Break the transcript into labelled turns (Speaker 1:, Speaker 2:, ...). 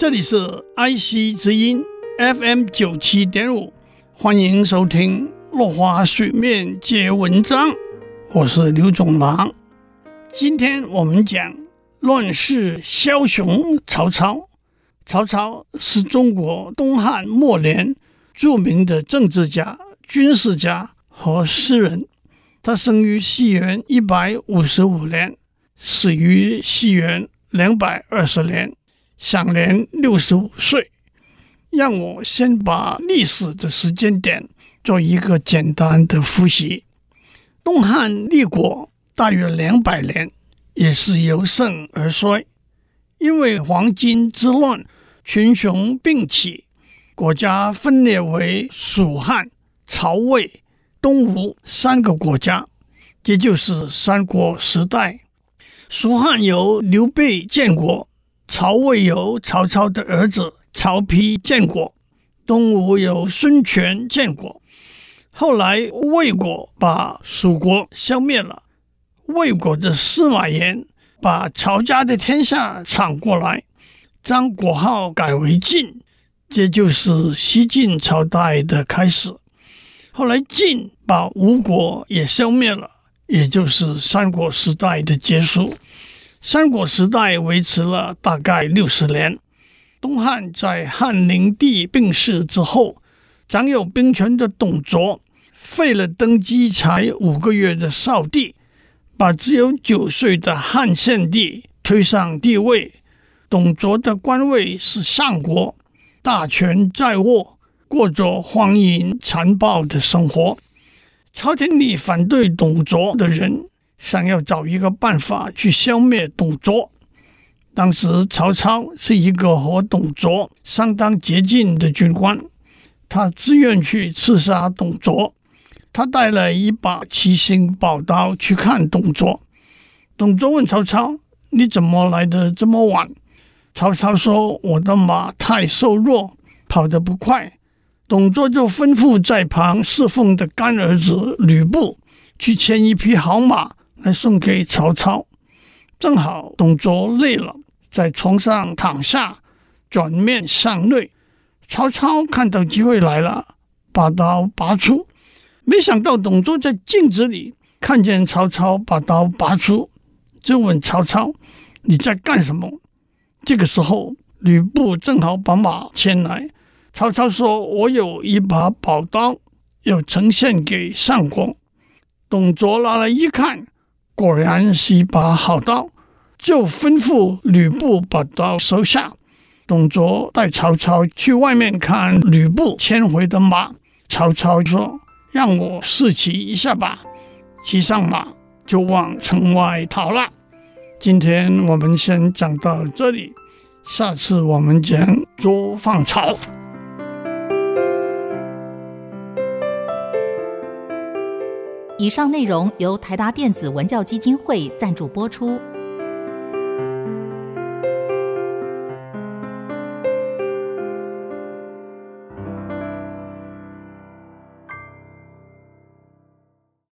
Speaker 1: 这里是 IC 之音 FM 九七点五，欢迎收听《落花水面皆文章》，我是刘总郎。今天我们讲乱世枭雄曹操。曹操是中国东汉末年著名的政治家、军事家和诗人。他生于西元一百五十五年，死于西元两百二十年。享年六十五岁。让我先把历史的时间点做一个简单的复习。东汉立国大约两百年，也是由盛而衰，因为黄巾之乱，群雄并起，国家分裂为蜀汉、曹魏、东吴三个国家，这就是三国时代。蜀汉由刘备建国。曹魏由曹操的儿子曹丕建国，东吴由孙权建国。后来魏国把蜀国消灭了，魏国的司马炎把曹家的天下抢过来，将国号改为晋，这就是西晋朝代的开始。后来晋把吴国也消灭了，也就是三国时代的结束。三国时代维持了大概六十年。东汉在汉灵帝病逝之后，掌有兵权的董卓废了登基才五个月的少帝，把只有九岁的汉献帝推上帝位。董卓的官位是相国，大权在握，过着荒淫残暴的生活。朝廷里反对董卓的人。想要找一个办法去消灭董卓。当时曹操是一个和董卓相当接近的军官，他自愿去刺杀董卓。他带了一把七星宝刀去看董卓。董卓问曹操：“你怎么来的这么晚？”曹操说：“我的马太瘦弱，跑得不快。”董卓就吩咐在旁侍奉的干儿子吕布去牵一匹好马。来送给曹操，正好董卓累了，在床上躺下，转面向内。曹操看到机会来了，把刀拔出，没想到董卓在镜子里看见曹操把刀拔出，就问曹操：“你在干什么？”这个时候，吕布正好把马牵来。曹操说：“我有一把宝刀，要呈现给相公。”董卓拿来一看。果然是一把好刀，就吩咐吕布把刀收下。董卓带曹操去外面看吕布牵回的马。曹操说：“让我试骑一下吧。”骑上马就往城外逃了。今天我们先讲到这里，下次我们讲捉放曹。
Speaker 2: 以上内容由台达电子文教基金会赞助播出。